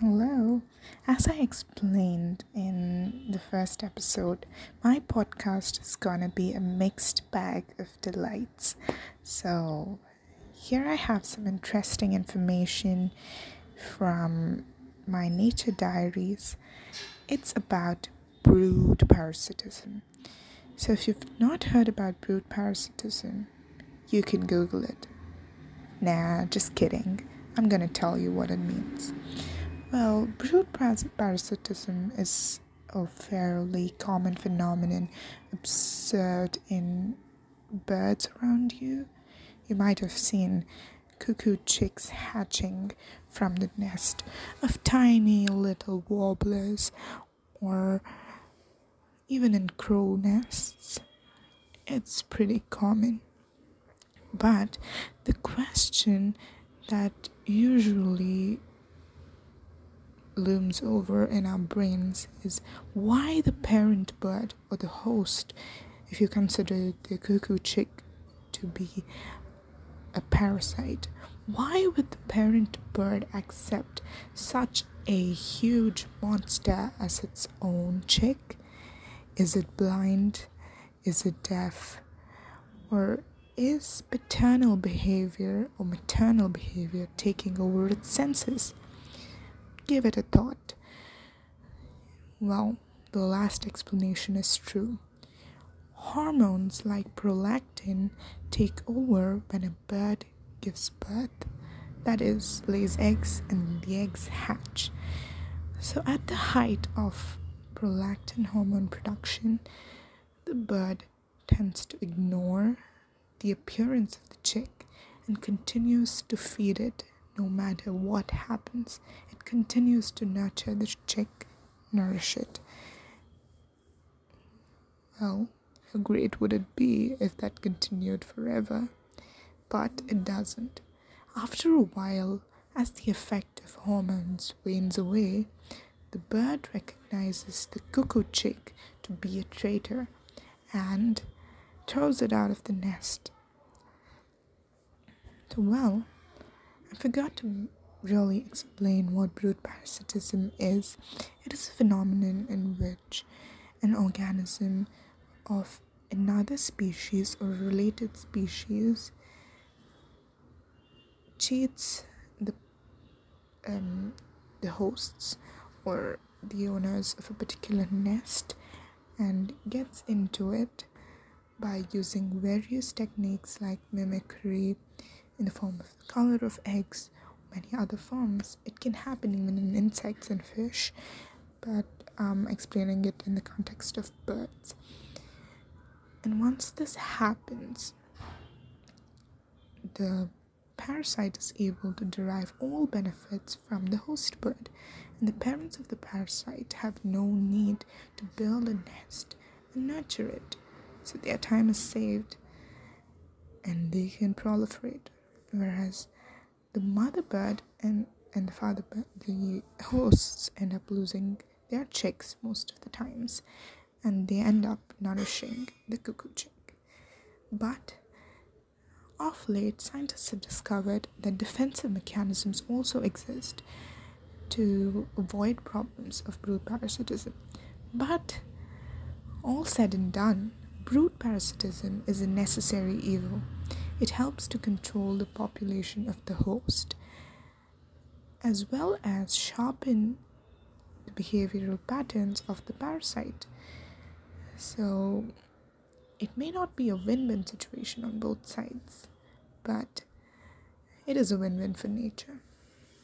Hello. As I explained in the first episode, my podcast is gonna be a mixed bag of delights. So, here I have some interesting information from my nature diaries. It's about brood parasitism. So, if you've not heard about brood parasitism, you can Google it. Nah, just kidding. I'm gonna tell you what it means. Well, brood parasitism is a fairly common phenomenon observed in birds around you. You might have seen cuckoo chicks hatching from the nest of tiny little warblers or even in crow nests. It's pretty common. But the question that usually looms over in our brains is why the parent bird or the host, if you consider the cuckoo chick to be a parasite, why would the parent bird accept such a huge monster as its own chick? Is it blind? Is it deaf? Or is paternal behavior or maternal behavior taking over its senses? Give it a thought. Well, the last explanation is true. Hormones like prolactin take over when a bird gives birth, that is, lays eggs and the eggs hatch. So, at the height of prolactin hormone production, the bird tends to ignore the appearance of the chick and continues to feed it no matter what happens. It continues to nurture the chick, nourish it. Well, how great would it be if that continued forever? But it doesn't. After a while, as the effect of hormones wanes away, the bird recognizes the cuckoo chick to be a traitor and throws it out of the nest. So, well, I forgot to really explain what brood parasitism is. It is a phenomenon in which an organism of another species or related species cheats the um, the hosts or the owners of a particular nest and gets into it by using various techniques like mimicry in the form of the color of eggs, many other forms. It can happen even in insects and fish, but I'm explaining it in the context of birds. And once this happens, the parasite is able to derive all benefits from the host bird, and the parents of the parasite have no need to build a nest and nurture it, so their time is saved and they can proliferate whereas the mother bird and and the father bird, the hosts end up losing their chicks most of the times, and they end up nourishing the cuckoo chick. But of late, scientists have discovered that defensive mechanisms also exist to avoid problems of brood parasitism. But all said and done, brood parasitism is a necessary evil it helps to control the population of the host as well as sharpen the behavioral patterns of the parasite. So it may not be a win win situation on both sides, but it is a win win for nature.